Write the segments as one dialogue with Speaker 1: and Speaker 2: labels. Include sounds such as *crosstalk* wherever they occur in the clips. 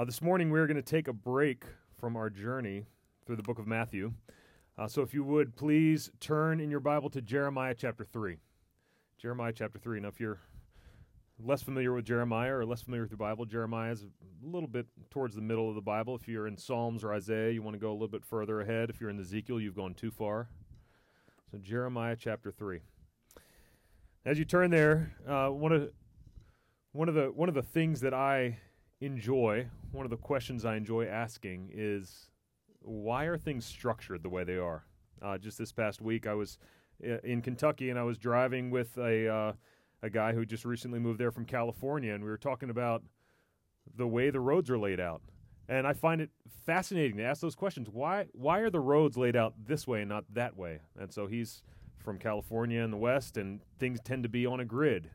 Speaker 1: Uh, this morning, we're going to take a break from our journey through the book of Matthew. Uh, so, if you would please turn in your Bible to Jeremiah chapter 3. Jeremiah chapter 3. Now, if you're less familiar with Jeremiah or less familiar with the Bible, Jeremiah is a little bit towards the middle of the Bible. If you're in Psalms or Isaiah, you want to go a little bit further ahead. If you're in Ezekiel, you've gone too far. So, Jeremiah chapter 3. As you turn there, uh, one of one of the one of the things that I enjoy, one of the questions I enjoy asking is, why are things structured the way they are? Uh, just this past week, I was in Kentucky and I was driving with a uh, a guy who just recently moved there from California, and we were talking about the way the roads are laid out. And I find it fascinating to ask those questions. Why why are the roads laid out this way and not that way? And so he's from California in the West, and things tend to be on a grid.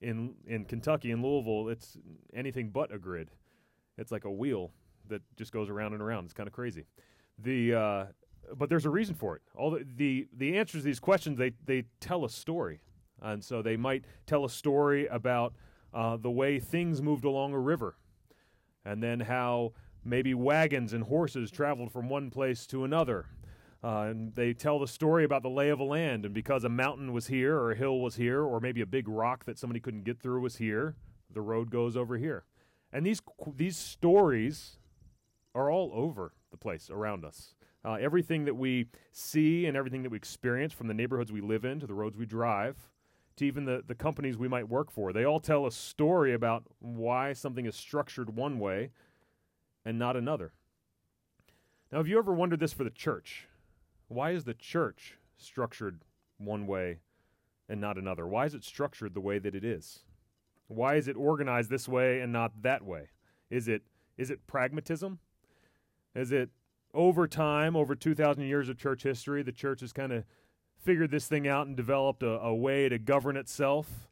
Speaker 1: In in Kentucky, in Louisville, it's anything but a grid. It's like a wheel that just goes around and around. It's kind of crazy. The uh, but there's a reason for it. All the, the the answers to these questions they they tell a story, and so they might tell a story about uh, the way things moved along a river, and then how maybe wagons and horses traveled from one place to another, uh, and they tell the story about the lay of a land, and because a mountain was here, or a hill was here, or maybe a big rock that somebody couldn't get through was here, the road goes over here. And these these stories are all over the place around us. Uh, everything that we see and everything that we experience, from the neighborhoods we live in to the roads we drive, to even the, the companies we might work for, they all tell a story about why something is structured one way and not another. Now, have you ever wondered this for the church? Why is the church structured one way and not another? Why is it structured the way that it is? Why is it organized this way and not that way? Is it is it pragmatism? Is it over time, over 2,000 years of church history, the church has kind of figured this thing out and developed a, a way to govern itself?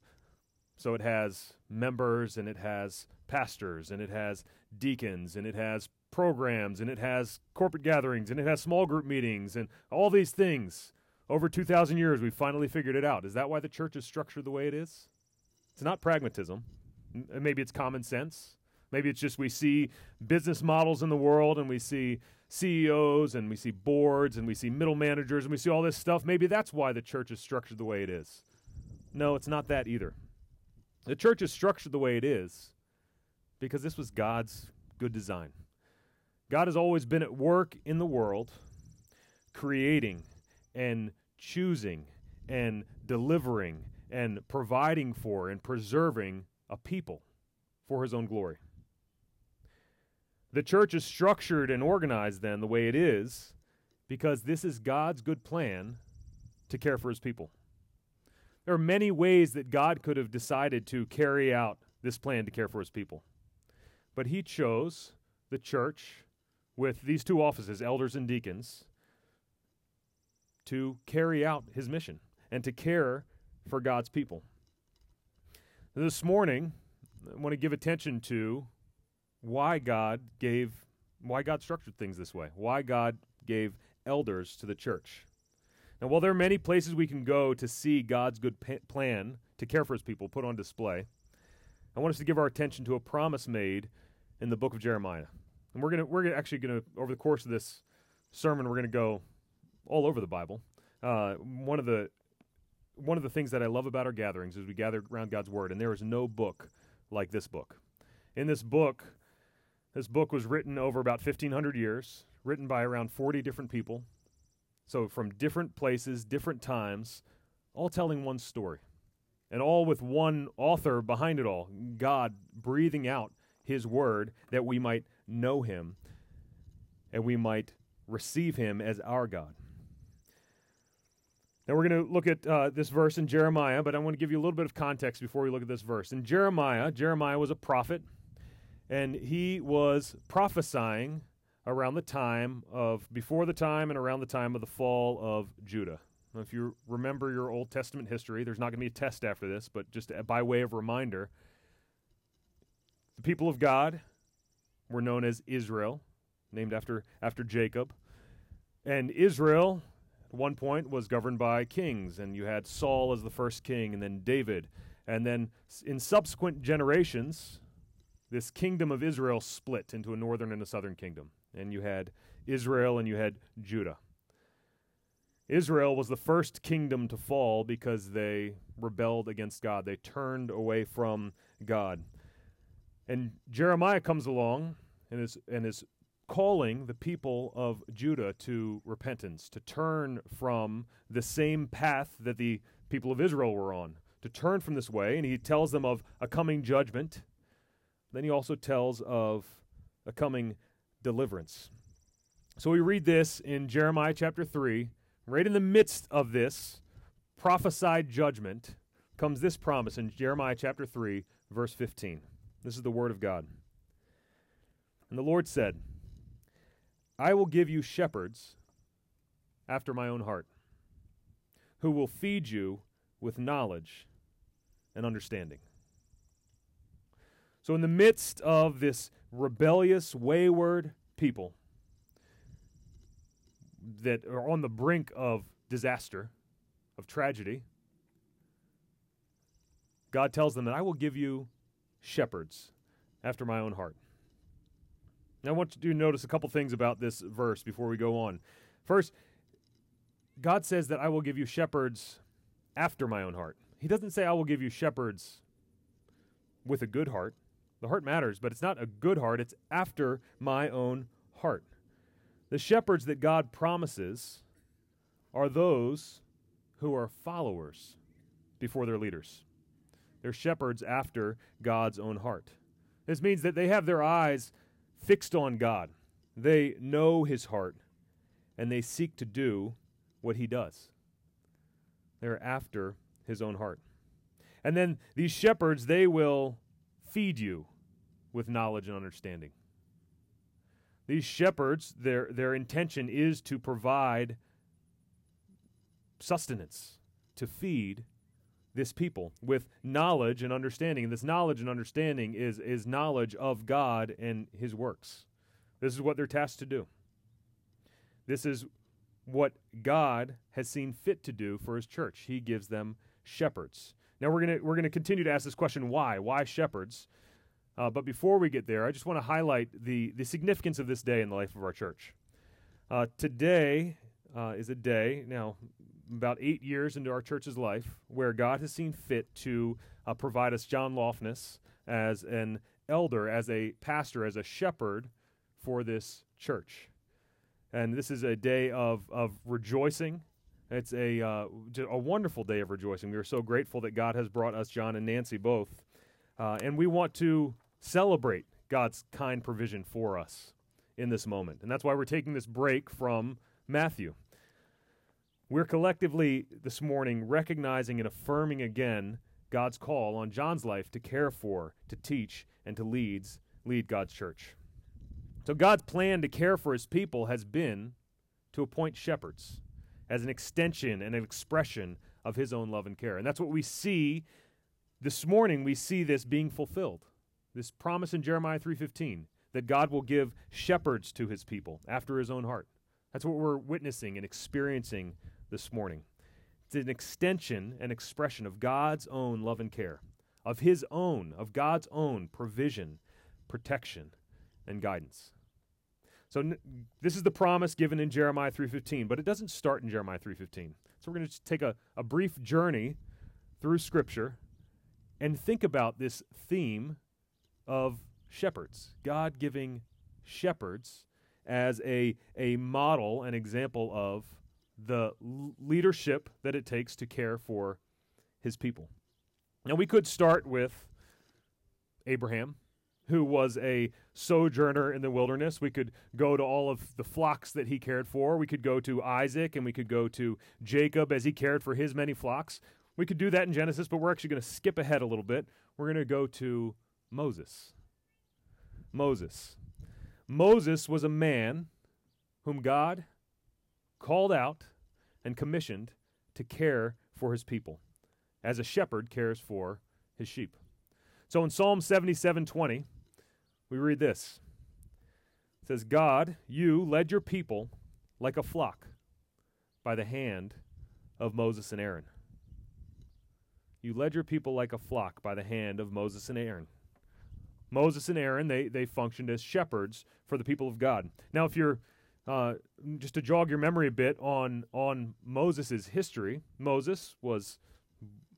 Speaker 1: So it has members and it has pastors and it has deacons and it has programs and it has corporate gatherings and it has small group meetings and all these things. Over 2,000 years, we finally figured it out. Is that why the church is structured the way it is? It's not pragmatism. Uh, maybe it's common sense. Maybe it's just we see business models in the world and we see CEOs and we see boards and we see middle managers and we see all this stuff. Maybe that's why the church is structured the way it is. No, it's not that either. The church is structured the way it is because this was God's good design. God has always been at work in the world, creating and choosing and delivering and providing for and preserving a people for his own glory. The church is structured and organized then the way it is because this is God's good plan to care for his people. There are many ways that God could have decided to carry out this plan to care for his people. But he chose the church with these two offices, elders and deacons, to carry out his mission and to care for God's people. This morning, I want to give attention to why God gave, why God structured things this way, why God gave elders to the church. Now, while there are many places we can go to see God's good pa- plan to care for his people put on display, I want us to give our attention to a promise made in the book of Jeremiah. And we're gonna we're actually gonna over the course of this sermon we're gonna go all over the Bible. Uh, one of the one of the things that I love about our gatherings is we gather around God's Word, and there is no book like this book. In this book, this book was written over about 1,500 years, written by around 40 different people. So, from different places, different times, all telling one story. And all with one author behind it all God breathing out His Word that we might know Him and we might receive Him as our God. Now we're going to look at uh, this verse in Jeremiah, but I want to give you a little bit of context before we look at this verse. In Jeremiah, Jeremiah was a prophet, and he was prophesying around the time of, before the time and around the time of the fall of Judah. Now, if you remember your Old Testament history, there's not going to be a test after this, but just by way of reminder, the people of God were known as Israel, named after, after Jacob. And Israel one point was governed by kings, and you had Saul as the first king, and then David. And then in subsequent generations, this kingdom of Israel split into a northern and a southern kingdom. And you had Israel and you had Judah. Israel was the first kingdom to fall because they rebelled against God. They turned away from God. And Jeremiah comes along and is, and is calling the people of Judah to repentance, to turn from the same path that the people of Israel were on, to turn from this way. And he tells them of a coming judgment. Then he also tells of a coming deliverance. So we read this in Jeremiah chapter 3. Right in the midst of this prophesied judgment comes this promise in Jeremiah chapter 3, verse 15. This is the word of God. And the Lord said, I will give you shepherds after my own heart, who will feed you with knowledge and understanding. So, in the midst of this rebellious, wayward people that are on the brink of disaster, of tragedy, God tells them that I will give you shepherds after my own heart. I want you to notice a couple things about this verse before we go on. First, God says that I will give you shepherds after my own heart. He doesn't say I will give you shepherds with a good heart. The heart matters, but it's not a good heart, it's after my own heart. The shepherds that God promises are those who are followers before their leaders. They're shepherds after God's own heart. This means that they have their eyes fixed on God. They know his heart and they seek to do what he does. They're after his own heart. And then these shepherds, they will feed you with knowledge and understanding. These shepherds, their, their intention is to provide sustenance, to feed this people with knowledge and understanding. And this knowledge and understanding is, is knowledge of God and his works. This is what they're tasked to do. This is what God has seen fit to do for his church. He gives them shepherds. Now we're going to we're going to continue to ask this question why? Why shepherds? Uh, but before we get there, I just want to highlight the, the significance of this day in the life of our church. Uh, today uh, is a day, now, about eight years into our church's life, where God has seen fit to uh, provide us John Lofness as an elder, as a pastor, as a shepherd for this church. And this is a day of, of rejoicing. It's a, uh, a wonderful day of rejoicing. We are so grateful that God has brought us, John and Nancy, both. Uh, and we want to celebrate God's kind provision for us in this moment. And that's why we're taking this break from Matthew. We're collectively this morning recognizing and affirming again God's call on John's life to care for, to teach, and to lead God's church. So God's plan to care for his people has been to appoint shepherds as an extension and an expression of his own love and care. And that's what we see this morning we see this being fulfilled. This promise in Jeremiah 3:15 that God will give shepherds to his people after his own heart. That's what we're witnessing and experiencing this morning. It's an extension and expression of God's own love and care, of his own, of God's own provision, protection, and guidance. So n- this is the promise given in Jeremiah 3:15, but it doesn't start in Jeremiah 3:15. So we're going to take a, a brief journey through Scripture and think about this theme of shepherds, God giving shepherds as a, a model, an example of the leadership that it takes to care for his people. Now, we could start with Abraham, who was a sojourner in the wilderness. We could go to all of the flocks that he cared for. We could go to Isaac and we could go to Jacob as he cared for his many flocks. We could do that in Genesis, but we're actually going to skip ahead a little bit. We're going to go to Moses. Moses. Moses was a man whom God called out and commissioned to care for his people, as a shepherd cares for his sheep. So in Psalm 77:20, we read this. It says, God, you led your people like a flock by the hand of Moses and Aaron. You led your people like a flock by the hand of Moses and Aaron. Moses and Aaron, they, they functioned as shepherds for the people of God. Now, if you're uh, just to jog your memory a bit on on Moses' history, Moses was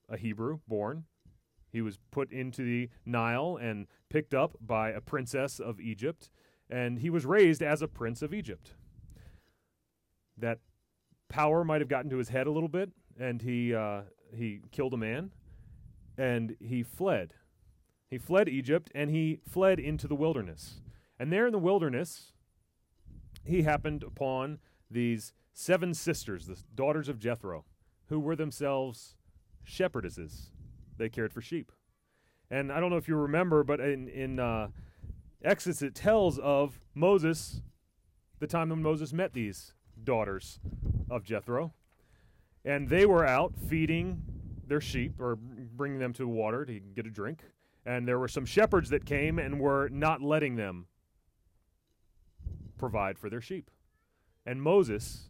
Speaker 1: a Hebrew born. He was put into the Nile and picked up by a princess of Egypt, and he was raised as a prince of Egypt. That power might have gotten to his head a little bit, and he uh, he killed a man, and he fled. He fled Egypt, and he fled into the wilderness. And there in the wilderness, he happened upon these seven sisters, the daughters of Jethro, who were themselves shepherdesses. They cared for sheep. And I don't know if you remember, but in, in uh, Exodus it tells of Moses, the time when Moses met these daughters of Jethro. And they were out feeding their sheep or bringing them to water to get a drink. And there were some shepherds that came and were not letting them provide for their sheep. And Moses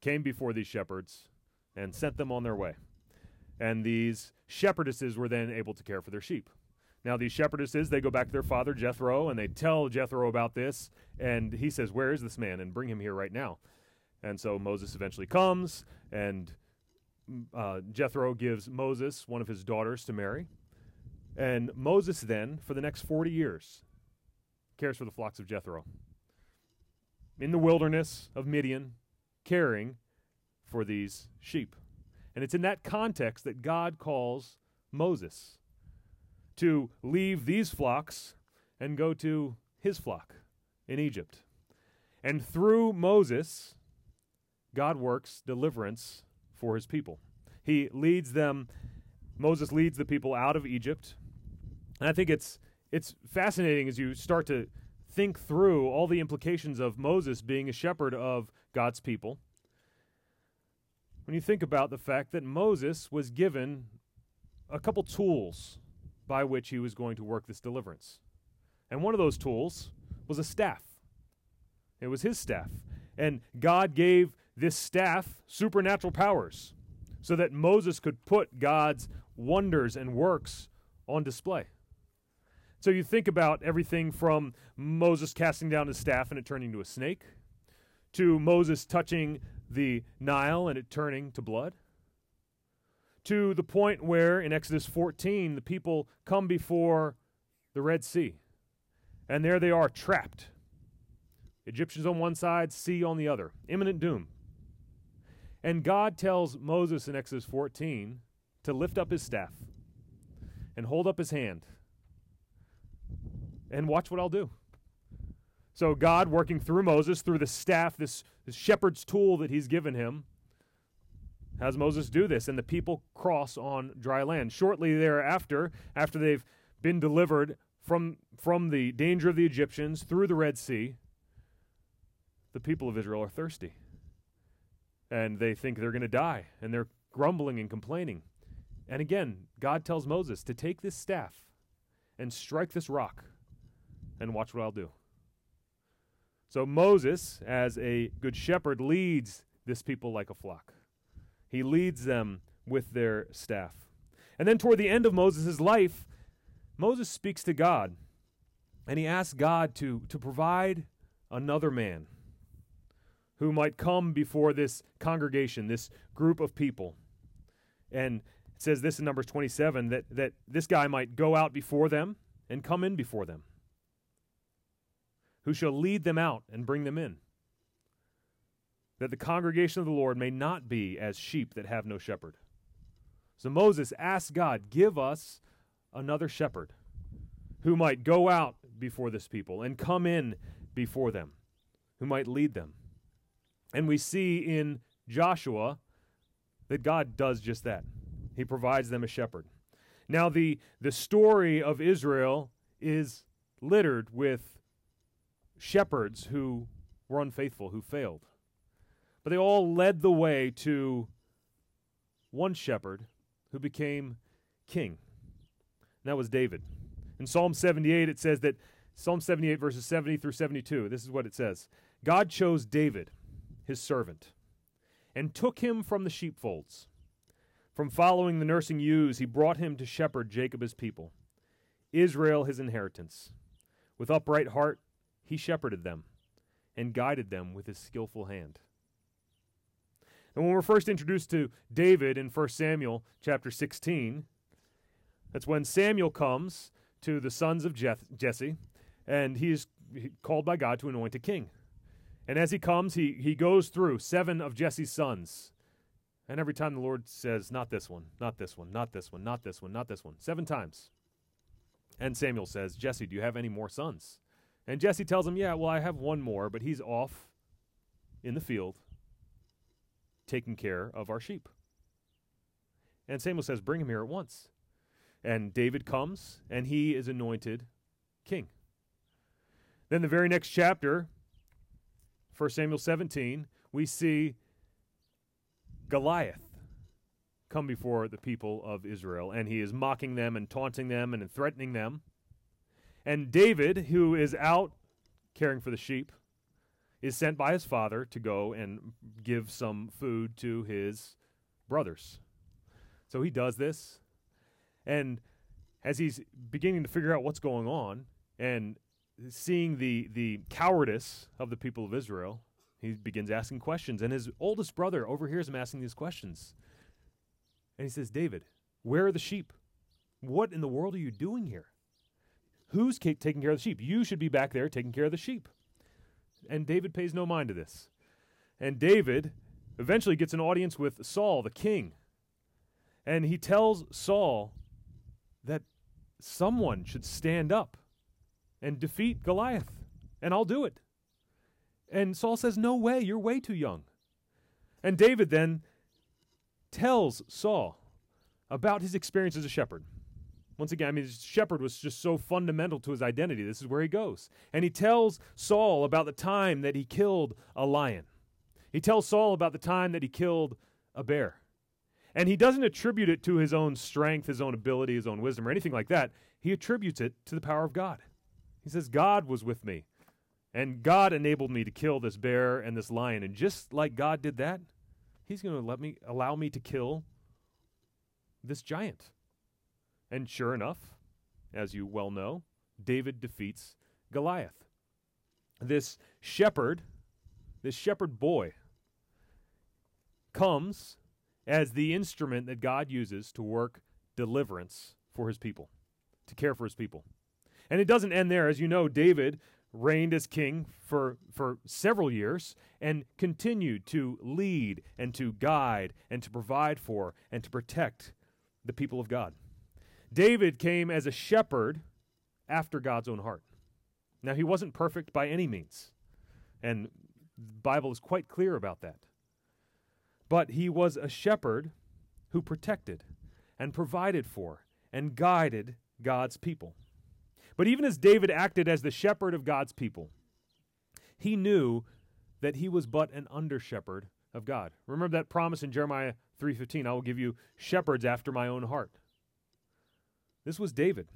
Speaker 1: came before these shepherds and sent them on their way. And these shepherdesses were then able to care for their sheep. Now, these shepherdesses, they go back to their father Jethro and they tell Jethro about this. And he says, Where is this man? And bring him here right now. And so Moses eventually comes, and uh, Jethro gives Moses one of his daughters to marry. And Moses then, for the next 40 years, cares for the flocks of Jethro. In the wilderness of Midian, caring for these sheep. And it's in that context that God calls Moses to leave these flocks and go to his flock in Egypt. And through Moses, God works deliverance for his people. He leads them, Moses leads the people out of Egypt. And I think it's it's fascinating as you start to think through all the implications of Moses being a shepherd of God's people. When you think about the fact that Moses was given a couple tools by which he was going to work this deliverance. And one of those tools was a staff. It was his staff. And God gave this staff supernatural powers so that Moses could put God's wonders and works on display. So you think about everything from Moses casting down his staff and it turning to a snake, to Moses touching the Nile and it turning to blood, to the point where in Exodus 14 the people come before the Red Sea. And there they are trapped. Egyptians on one side, sea on the other. Imminent doom. And God tells Moses in Exodus 14 to lift up his staff and hold up his hand and watch what I'll do. So, God working through Moses, through the staff, this, this shepherd's tool that he's given him, has Moses do this, and the people cross on dry land. Shortly thereafter, after they've been delivered from, from the danger of the Egyptians through the Red Sea, the people of Israel are thirsty. And they think they're going to die, and they're grumbling and complaining. And again, God tells Moses to take this staff and strike this rock and watch what I'll do. So Moses, as a good shepherd, leads this people like a flock. He leads them with their staff. And then toward the end of Moses' life, Moses speaks to God and he asks God to, to provide another man who might come before this congregation, this group of people. And it says this in Numbers 27 that, that this guy might go out before them and come in before them who shall lead them out and bring them in, that the congregation of the Lord may not be as sheep that have no shepherd. So Moses asked God, Give us another shepherd who might go out before this people and come in before them, who might lead them. And we see in Joshua that God does just that. He provides them a shepherd. Now, the, the story of Israel is littered with shepherds who were unfaithful, who failed. But they all led the way to one shepherd who became king. And that was David. In Psalm 78, it says that Psalm 78, verses 70 through 72, this is what it says God chose David, his servant, and took him from the sheepfolds. From following the nursing ewes, he brought him to shepherd Jacob his people, Israel his inheritance. With upright heart he shepherded them and guided them with his skillful hand. And when we're first introduced to David in 1 Samuel chapter 16, that's when Samuel comes to the sons of Jesse, and he is called by God to anoint a king. And as he comes, he, he goes through seven of Jesse's sons. And every time the Lord says, Not this one, not this one, not this one, not this one, not this one, seven times. And Samuel says, Jesse, do you have any more sons? And Jesse tells him, Yeah, well, I have one more, but he's off in the field taking care of our sheep. And Samuel says, Bring him here at once. And David comes, and he is anointed king. Then the very next chapter, 1 Samuel 17, we see Goliath come before the people of Israel, and he is mocking them and taunting them and threatening them. And David, who is out caring for the sheep, is sent by his father to go and give some food to his brothers. So he does this. And as he's beginning to figure out what's going on and seeing the, the cowardice of the people of Israel, he begins asking questions. And his oldest brother overhears him asking these questions. And he says, David, where are the sheep? What in the world are you doing here? Who's taking care of the sheep? You should be back there taking care of the sheep. And David pays no mind to this. And David eventually gets an audience with Saul, the king. And he tells Saul that someone should stand up and defeat Goliath, and I'll do it. And Saul says, No way, you're way too young. And David then tells Saul about his experience as a shepherd. Once again, I mean, shepherd was just so fundamental to his identity. This is where he goes. And he tells Saul about the time that he killed a lion. He tells Saul about the time that he killed a bear. And he doesn't attribute it to his own strength, his own ability, his own wisdom, or anything like that. He attributes it to the power of God. He says, God was with me, and God enabled me to kill this bear and this lion. And just like God did that, he's going to let me allow me to kill this giant. And sure enough, as you well know, David defeats Goliath. This shepherd, this shepherd boy, comes as the instrument that God uses to work deliverance for his people, to care for his people. And it doesn't end there. As you know, David reigned as king for, for several years and continued to lead and to guide and to provide for and to protect the people of God. David came as a shepherd after God's own heart. Now, he wasn't perfect by any means, and the Bible is quite clear about that. But he was a shepherd who protected and provided for and guided God's people. But even as David acted as the shepherd of God's people, he knew that he was but an under shepherd of God. Remember that promise in Jeremiah 3:15, I will give you shepherds after my own heart. This was David.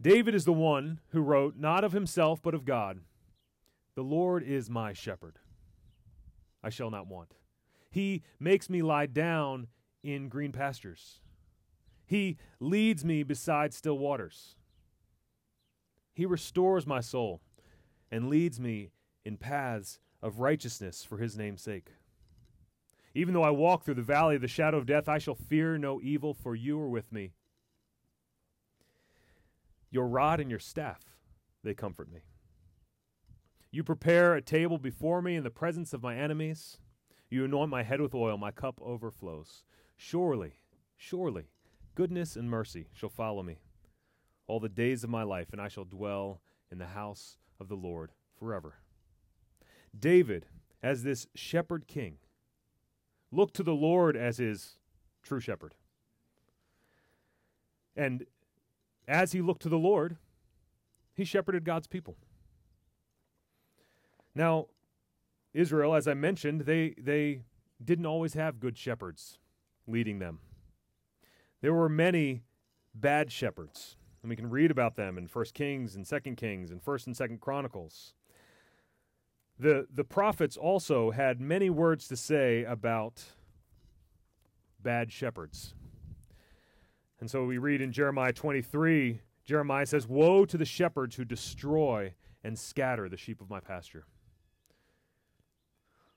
Speaker 1: David is the one who wrote, not of himself, but of God, The Lord is my shepherd. I shall not want. He makes me lie down in green pastures. He leads me beside still waters. He restores my soul and leads me in paths of righteousness for his name's sake. Even though I walk through the valley of the shadow of death, I shall fear no evil, for you are with me. Your rod and your staff, they comfort me. You prepare a table before me in the presence of my enemies. You anoint my head with oil, my cup overflows. Surely, surely, goodness and mercy shall follow me all the days of my life, and I shall dwell in the house of the Lord forever. David, as this shepherd king, looked to the Lord as his true shepherd. And as he looked to the Lord, he shepherded God's people. Now, Israel, as I mentioned, they, they didn't always have good shepherds leading them. There were many bad shepherds, and we can read about them in 1 Kings and 2 Kings and 1st and 2nd Chronicles. The, the prophets also had many words to say about bad shepherds. And so we read in Jeremiah 23 Jeremiah says, Woe to the shepherds who destroy and scatter the sheep of my pasture.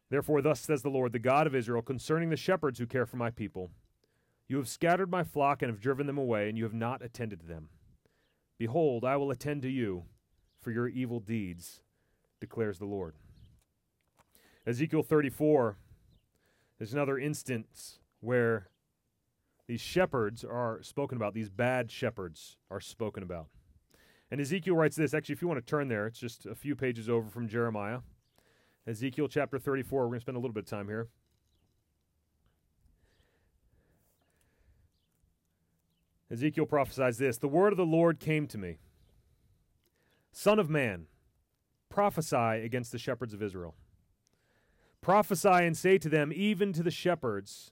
Speaker 1: Therefore, thus says the Lord, the God of Israel, concerning the shepherds who care for my people You have scattered my flock and have driven them away, and you have not attended to them. Behold, I will attend to you for your evil deeds, declares the Lord. Ezekiel 34 is another instance where these shepherds are spoken about, these bad shepherds are spoken about. And Ezekiel writes this. Actually, if you want to turn there, it's just a few pages over from Jeremiah. Ezekiel chapter 34. We're going to spend a little bit of time here. Ezekiel prophesies this The word of the Lord came to me Son of man, prophesy against the shepherds of Israel. Prophesy and say to them, even to the shepherds,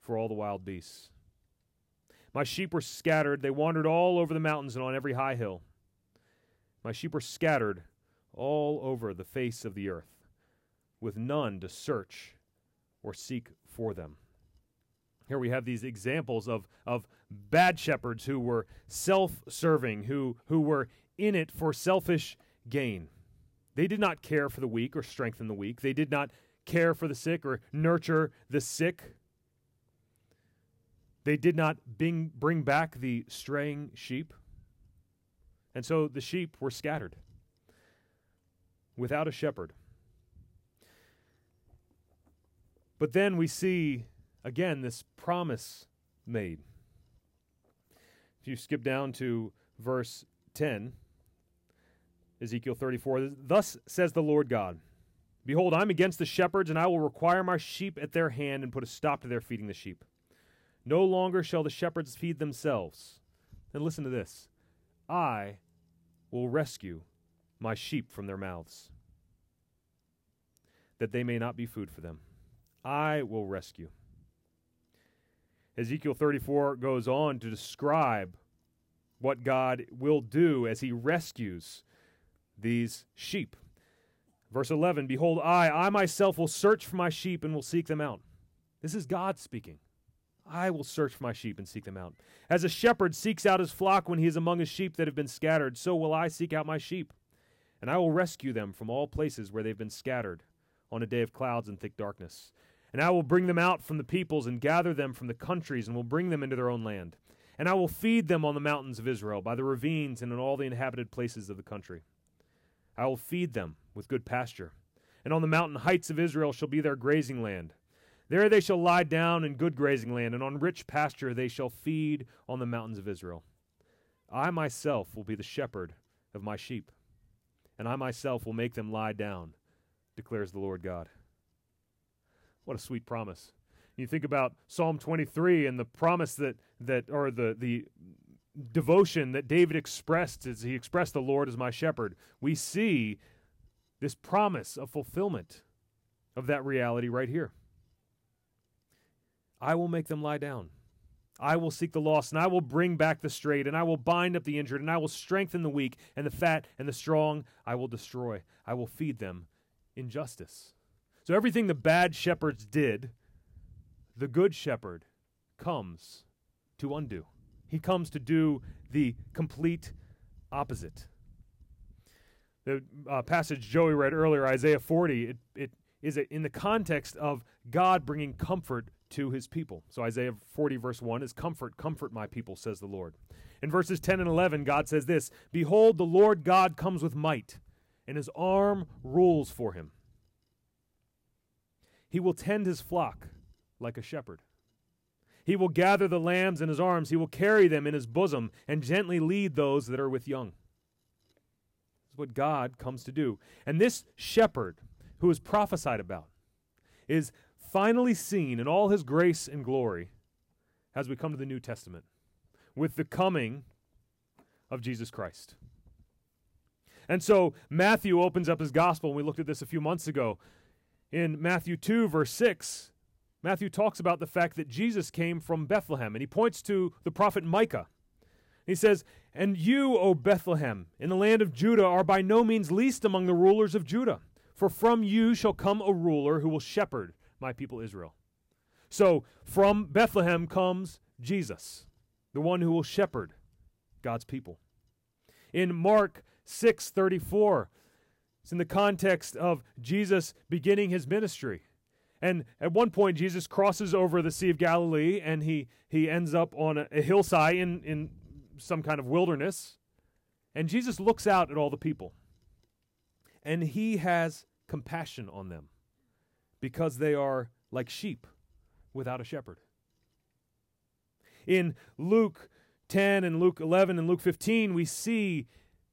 Speaker 1: for all the wild beasts. My sheep were scattered. They wandered all over the mountains and on every high hill. My sheep were scattered all over the face of the earth, with none to search or seek for them. Here we have these examples of, of bad shepherds who were self serving, who, who were in it for selfish gain. They did not care for the weak or strengthen the weak. They did not care for the sick or nurture the sick. They did not bring, bring back the straying sheep. And so the sheep were scattered without a shepherd. But then we see again this promise made. If you skip down to verse 10, Ezekiel 34, thus says the Lord God Behold, I'm against the shepherds, and I will require my sheep at their hand and put a stop to their feeding the sheep. No longer shall the shepherds feed themselves. And listen to this I will rescue my sheep from their mouths, that they may not be food for them. I will rescue. Ezekiel 34 goes on to describe what God will do as he rescues these sheep. Verse 11 Behold, I, I myself will search for my sheep and will seek them out. This is God speaking. I will search for my sheep and seek them out. As a shepherd seeks out his flock when he is among his sheep that have been scattered, so will I seek out my sheep. And I will rescue them from all places where they've been scattered on a day of clouds and thick darkness. And I will bring them out from the peoples and gather them from the countries and will bring them into their own land. And I will feed them on the mountains of Israel, by the ravines, and in all the inhabited places of the country. I will feed them with good pasture. And on the mountain heights of Israel shall be their grazing land. There they shall lie down in good grazing land, and on rich pasture they shall feed on the mountains of Israel. I myself will be the shepherd of my sheep, and I myself will make them lie down, declares the Lord God. What a sweet promise. You think about Psalm 23 and the promise that, that or the, the devotion that David expressed as he expressed the Lord as my shepherd. We see this promise of fulfillment of that reality right here. I will make them lie down. I will seek the lost, and I will bring back the strayed, and I will bind up the injured, and I will strengthen the weak, and the fat and the strong I will destroy. I will feed them in justice. So everything the bad shepherds did, the good shepherd comes to undo. He comes to do the complete opposite. The uh, passage Joey read earlier, Isaiah 40, it, it is in the context of God bringing comfort to his people. So Isaiah 40, verse 1 is comfort, comfort my people, says the Lord. In verses 10 and 11, God says this Behold, the Lord God comes with might, and his arm rules for him. He will tend his flock like a shepherd. He will gather the lambs in his arms, he will carry them in his bosom, and gently lead those that are with young. This is what God comes to do. And this shepherd who is prophesied about is finally seen in all his grace and glory as we come to the New Testament with the coming of Jesus Christ. And so Matthew opens up his gospel, and we looked at this a few months ago. In Matthew 2, verse 6, Matthew talks about the fact that Jesus came from Bethlehem, and he points to the prophet Micah. He says, And you, O Bethlehem, in the land of Judah, are by no means least among the rulers of Judah, for from you shall come a ruler who will shepherd my people Israel. So from Bethlehem comes Jesus, the one who will shepherd God's people. In Mark 6:34. It's in the context of Jesus beginning his ministry. And at one point Jesus crosses over the Sea of Galilee and he he ends up on a, a hillside in, in some kind of wilderness. And Jesus looks out at all the people. And he has compassion on them because they are like sheep without a shepherd. In Luke 10 and Luke 11 and Luke 15, we see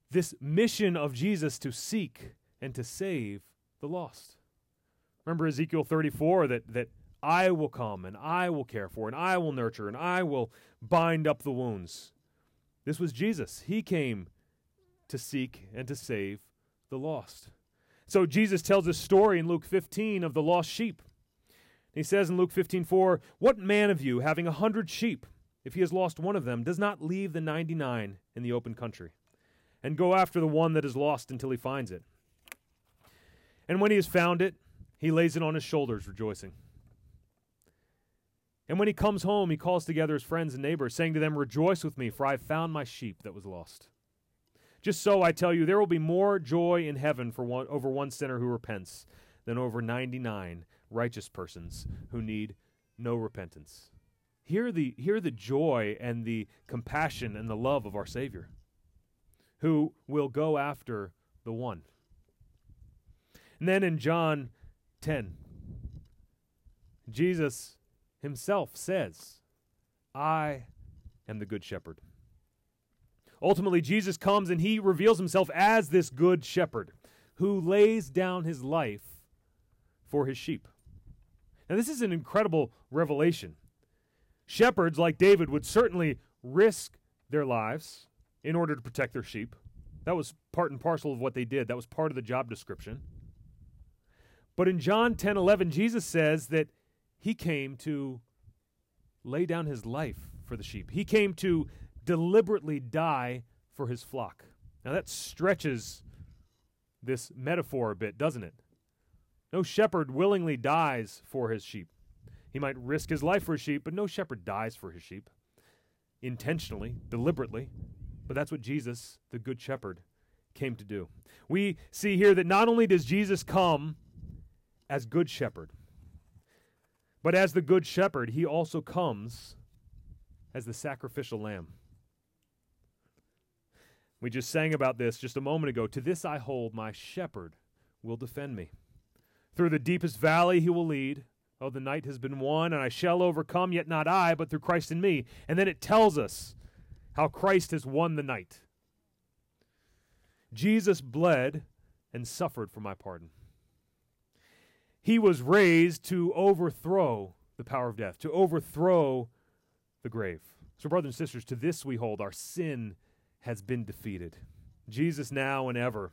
Speaker 1: this mission of Jesus to seek and to save the lost. Remember Ezekiel 34 that, that I will come and I will care for and I will nurture and I will bind up the wounds. This was Jesus. He came to seek and to save the lost. So Jesus tells this story in Luke 15 of the lost sheep. He says in Luke 15:4, "What man of you having a hundred sheep, if he has lost one of them, does not leave the 99 in the open country and go after the one that is lost until he finds it. And when he has found it, he lays it on his shoulders, rejoicing. And when he comes home, he calls together his friends and neighbors, saying to them, Rejoice with me, for I have found my sheep that was lost. Just so I tell you, there will be more joy in heaven for one, over one sinner who repents than over 99 righteous persons who need no repentance. Hear the, hear the joy and the compassion and the love of our Savior who will go after the one. And then in John 10, Jesus himself says, I am the good shepherd. Ultimately, Jesus comes and he reveals himself as this good shepherd who lays down his life for his sheep. Now, this is an incredible revelation. Shepherds like David would certainly risk their lives in order to protect their sheep. That was part and parcel of what they did. That was part of the job description. But in John 10 11, Jesus says that he came to lay down his life for the sheep. He came to deliberately die for his flock. Now that stretches this metaphor a bit, doesn't it? No shepherd willingly dies for his sheep. He might risk his life for his sheep, but no shepherd dies for his sheep intentionally, deliberately. But that's what Jesus, the Good Shepherd, came to do. We see here that not only does Jesus come as Good Shepherd, but as the Good Shepherd, he also comes as the sacrificial lamb. We just sang about this just a moment ago. To this I hold, my shepherd will defend me. Through the deepest valley he will lead. Oh, the night has been won, and I shall overcome, yet not I, but through Christ in me. And then it tells us how Christ has won the night. Jesus bled and suffered for my pardon. He was raised to overthrow the power of death, to overthrow the grave. So, brothers and sisters, to this we hold our sin has been defeated. Jesus now and ever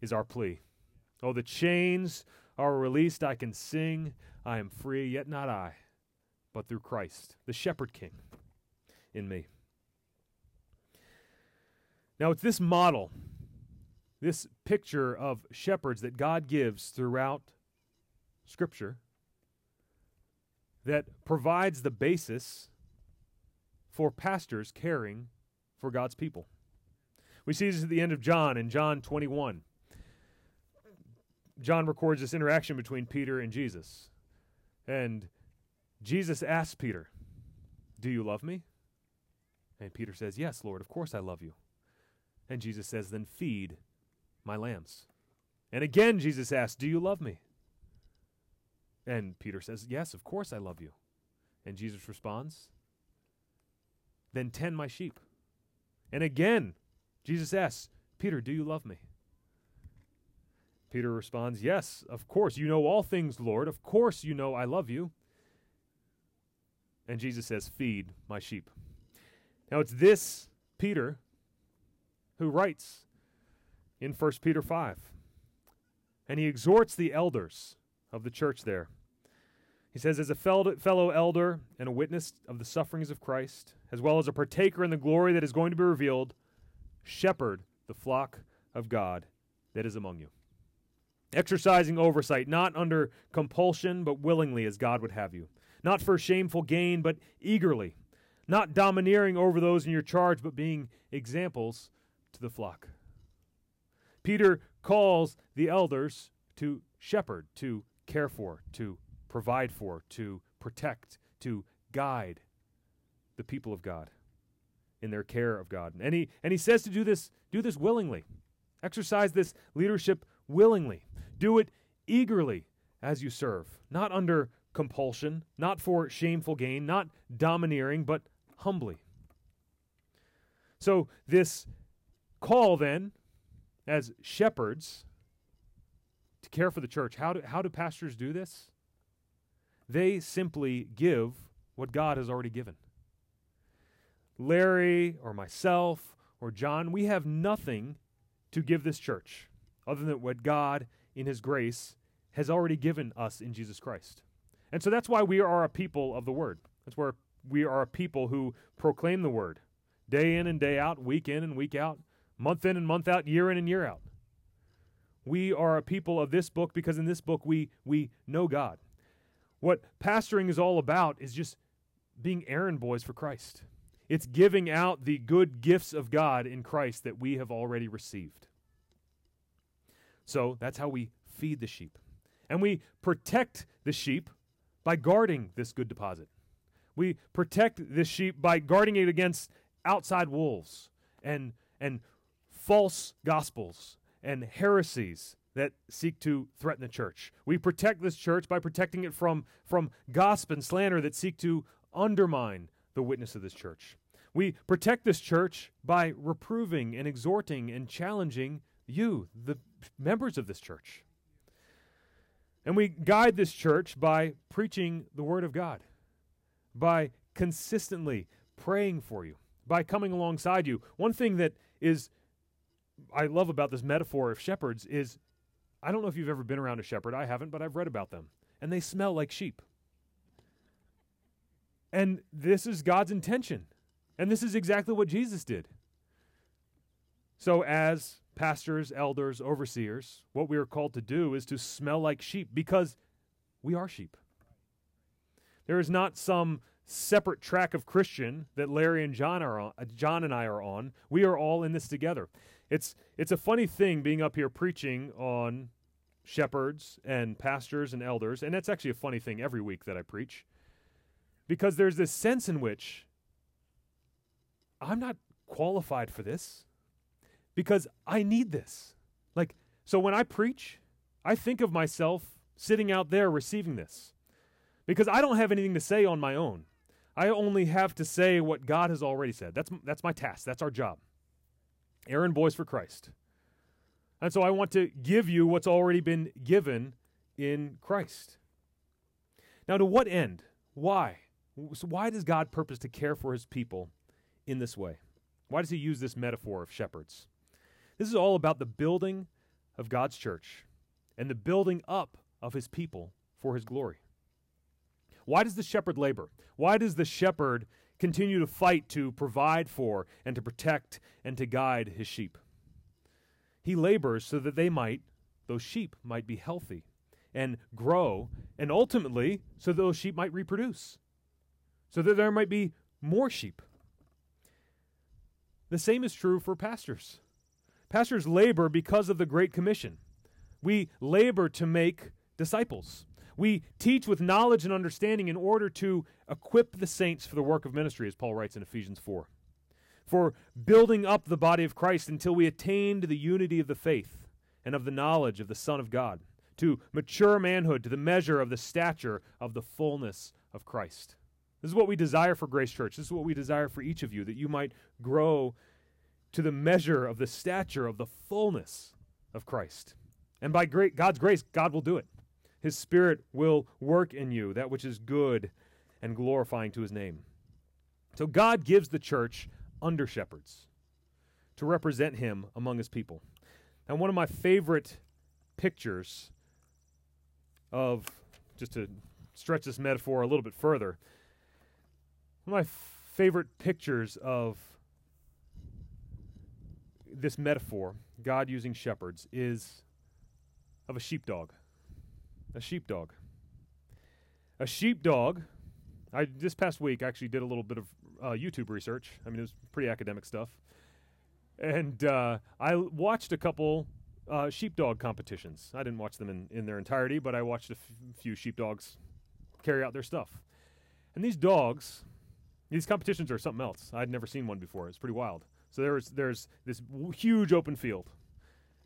Speaker 1: is our plea. Oh, the chains are released. I can sing. I am free, yet not I, but through Christ, the shepherd king in me. Now, it's this model, this picture of shepherds that God gives throughout Scripture that provides the basis for pastors caring for God's people. We see this at the end of John in John 21. John records this interaction between Peter and Jesus. And Jesus asks Peter, Do you love me? And Peter says, Yes, Lord, of course I love you. And Jesus says, Then feed my lambs. And again, Jesus asks, Do you love me? And Peter says, Yes, of course I love you. And Jesus responds, Then tend my sheep. And again, Jesus asks, Peter, do you love me? Peter responds, Yes, of course. You know all things, Lord. Of course you know I love you. And Jesus says, Feed my sheep. Now it's this Peter who writes in 1 Peter 5. And he exhorts the elders of the church there. He says, As a fellow elder and a witness of the sufferings of Christ, as well as a partaker in the glory that is going to be revealed, shepherd the flock of God that is among you. Exercising oversight, not under compulsion, but willingly as God would have you. Not for shameful gain, but eagerly. Not domineering over those in your charge, but being examples to the flock. Peter calls the elders to shepherd, to care for, to provide for, to protect, to guide the people of God in their care of God. And he, and he says to do this, do this willingly. Exercise this leadership willingly. Do it eagerly as you serve, not under compulsion, not for shameful gain, not domineering, but humbly. So, this call then as shepherds to care for the church. How do, how do pastors do this? They simply give what God has already given. Larry or myself or John, we have nothing to give this church other than what God, in His grace, has already given us in Jesus Christ. And so that's why we are a people of the Word. That's where we are a people who proclaim the Word day in and day out, week in and week out, month in and month out, year in and year out. We are a people of this book because in this book we, we know God. What pastoring is all about is just being errand boys for Christ. It's giving out the good gifts of God in Christ that we have already received. So that's how we feed the sheep. And we protect the sheep by guarding this good deposit. We protect this sheep by guarding it against outside wolves and, and false gospels and heresies that seek to threaten the church. We protect this church by protecting it from, from gossip and slander that seek to undermine the witness of this church. We protect this church by reproving and exhorting and challenging you, the members of this church. And we guide this church by preaching the Word of God, by consistently praying for you, by coming alongside you. One thing that is I love about this metaphor of shepherds is I don't know if you've ever been around a shepherd. I haven't, but I've read about them. And they smell like sheep. And this is God's intention. And this is exactly what Jesus did. So, as pastors, elders, overseers, what we are called to do is to smell like sheep because we are sheep. There is not some separate track of Christian that Larry and John are on, uh, John and I are on. We are all in this together. It's it's a funny thing being up here preaching on shepherds and pastors and elders, and that's actually a funny thing every week that I preach. Because there's this sense in which I'm not qualified for this because I need this. Like so when I preach, I think of myself sitting out there receiving this. Because I don't have anything to say on my own. I only have to say what God has already said. That's that's my task. That's our job. Errand Boys for Christ. And so I want to give you what's already been given in Christ. Now, to what end? Why? So why does God purpose to care for his people in this way? Why does he use this metaphor of shepherds? This is all about the building of God's church and the building up of his people for his glory. Why does the shepherd labor? Why does the shepherd continue to fight to provide for and to protect and to guide his sheep. He labors so that they might, those sheep might be healthy and grow, and ultimately, so those sheep might reproduce, so that there might be more sheep. The same is true for pastors. Pastors labor because of the Great Commission. We labor to make disciples. We teach with knowledge and understanding in order to equip the saints for the work of ministry, as Paul writes in Ephesians 4. For building up the body of Christ until we attain to the unity of the faith and of the knowledge of the Son of God, to mature manhood, to the measure of the stature of the fullness of Christ. This is what we desire for Grace Church. This is what we desire for each of you, that you might grow to the measure of the stature of the fullness of Christ. And by great God's grace, God will do it. His Spirit will work in you that which is good and glorifying to His name. So God gives the church under shepherds to represent him among his people. And one of my favorite pictures of, just to stretch this metaphor a little bit further, one of my favorite pictures of this metaphor, God using shepherds, is of a sheepdog. A sheepdog. A sheepdog. I this past week actually did a little bit of uh, YouTube research. I mean, it was pretty academic stuff, and uh, I watched a couple uh, sheepdog competitions. I didn't watch them in, in their entirety, but I watched a f- few sheepdogs carry out their stuff. And these dogs, these competitions are something else. I'd never seen one before. It's pretty wild. So there's there's this huge open field,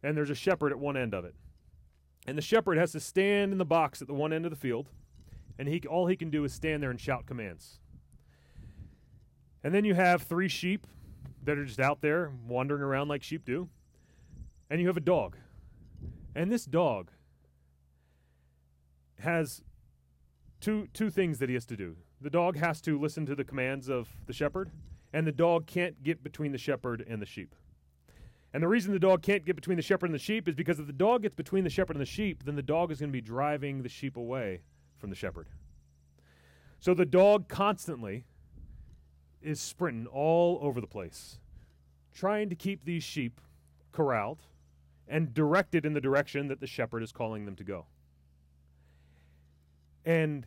Speaker 1: and there's a shepherd at one end of it, and the shepherd has to stand in the box at the one end of the field, and he all he can do is stand there and shout commands. And then you have three sheep that are just out there wandering around like sheep do, and you have a dog, and this dog has two two things that he has to do. The dog has to listen to the commands of the shepherd, and the dog can't get between the shepherd and the sheep. And the reason the dog can't get between the shepherd and the sheep is because if the dog gets between the shepherd and the sheep, then the dog is going to be driving the sheep away from the shepherd. So the dog constantly is sprinting all over the place, trying to keep these sheep corralled and directed in the direction that the shepherd is calling them to go. And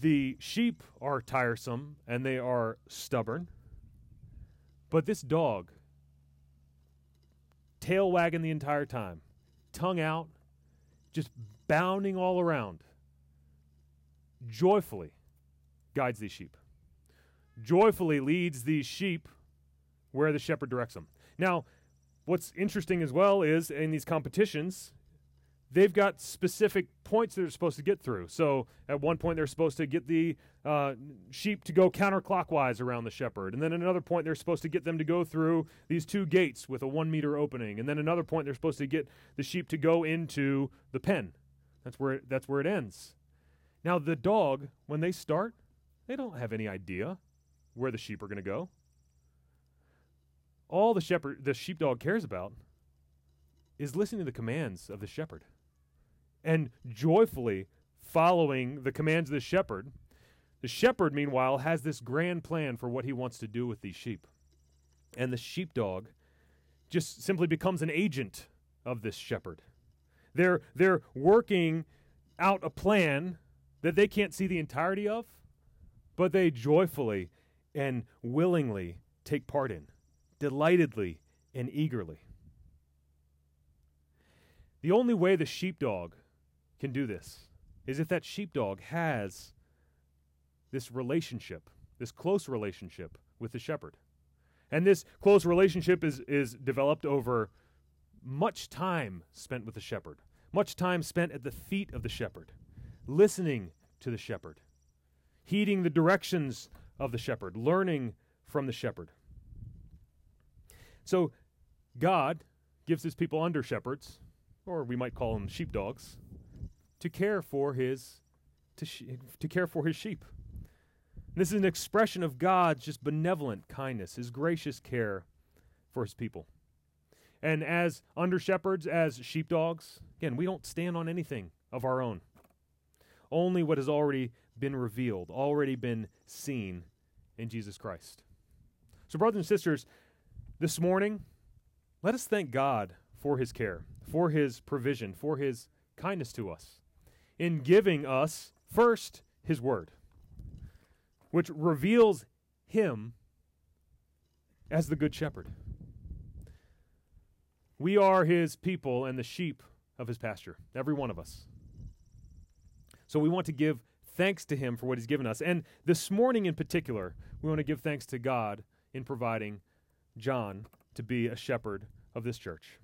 Speaker 1: the sheep are tiresome and they are stubborn. But this dog, tail wagging the entire time, tongue out, just bounding all around, joyfully guides these sheep, joyfully leads these sheep where the shepherd directs them. Now, what's interesting as well is in these competitions, they've got specific points they're supposed to get through. So at one point, they're supposed to get the uh, sheep to go counterclockwise around the shepherd. And then at another point, they're supposed to get them to go through these two gates with a one meter opening. And then another point, they're supposed to get the sheep to go into the pen. That's where it, that's where it ends. Now, the dog, when they start, they don't have any idea where the sheep are going to go. All the shepherd, the sheepdog cares about is listening to the commands of the shepherd and joyfully following the commands of the shepherd. The shepherd, meanwhile, has this grand plan for what he wants to do with these sheep. And the sheepdog just simply becomes an agent of this shepherd. They're, they're working out a plan that they can't see the entirety of, but they joyfully and willingly take part in, delightedly and eagerly. The only way the sheepdog can do this is if that sheepdog has this relationship, this close relationship with the shepherd. And this close relationship is, is developed over much time spent with the shepherd, much time spent at the feet of the shepherd, listening to the shepherd, heeding the directions of the shepherd, learning from the shepherd. So, God gives his people under shepherds, or we might call them sheepdogs, to care for his to, sh- to care for his sheep. This is an expression of God's just benevolent kindness, his gracious care for his people. And as under shepherds, as sheepdogs, again, we don't stand on anything of our own. Only what has already been revealed, already been seen in Jesus Christ. So, brothers and sisters, this morning, let us thank God for his care, for his provision, for his kindness to us in giving us first his word, which reveals him as the good shepherd. We are his people and the sheep of his pasture, every one of us. So we want to give thanks to him for what he's given us. And this morning in particular, we want to give thanks to God in providing John to be a shepherd of this church.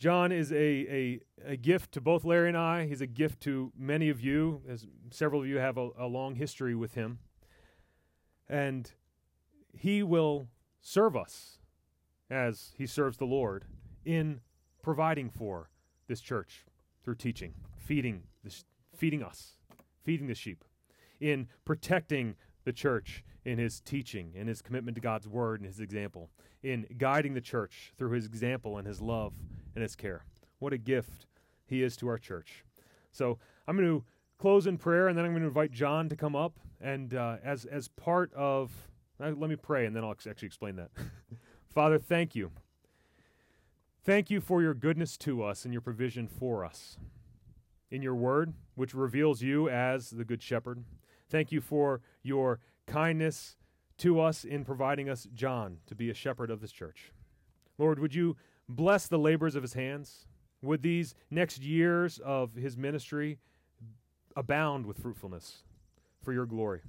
Speaker 1: John is a, a, a, gift to both Larry and I. He's a gift to many of you, as several of you have a, a long history with him. And he will serve us as he serves the Lord in providing for this church through teaching, feeding, feeding us, feeding the sheep, in protecting the church in his teaching, in his commitment to God's word and his example, in guiding the church through his example and his love and his care. What a gift he is to our church. So I'm going to close in prayer, and then I'm going to invite John to come up. And uh, as, as part of, uh, let me pray, and then I'll actually explain that. *laughs* Father, thank you. Thank you for your goodness to us and your provision for us. In your word, which reveals you as the Good Shepherd. Thank you for your kindness to us in providing us John to be a shepherd of this church. Lord, would you bless the labors of his hands? Would these next years of his ministry abound with fruitfulness for your glory?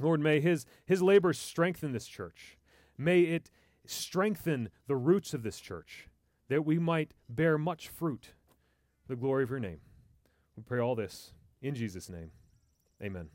Speaker 1: Lord, may his, his labors strengthen this church. May it strengthen the roots of this church, that we might bear much fruit, the glory of your name. We pray all this in Jesus' name. Amen.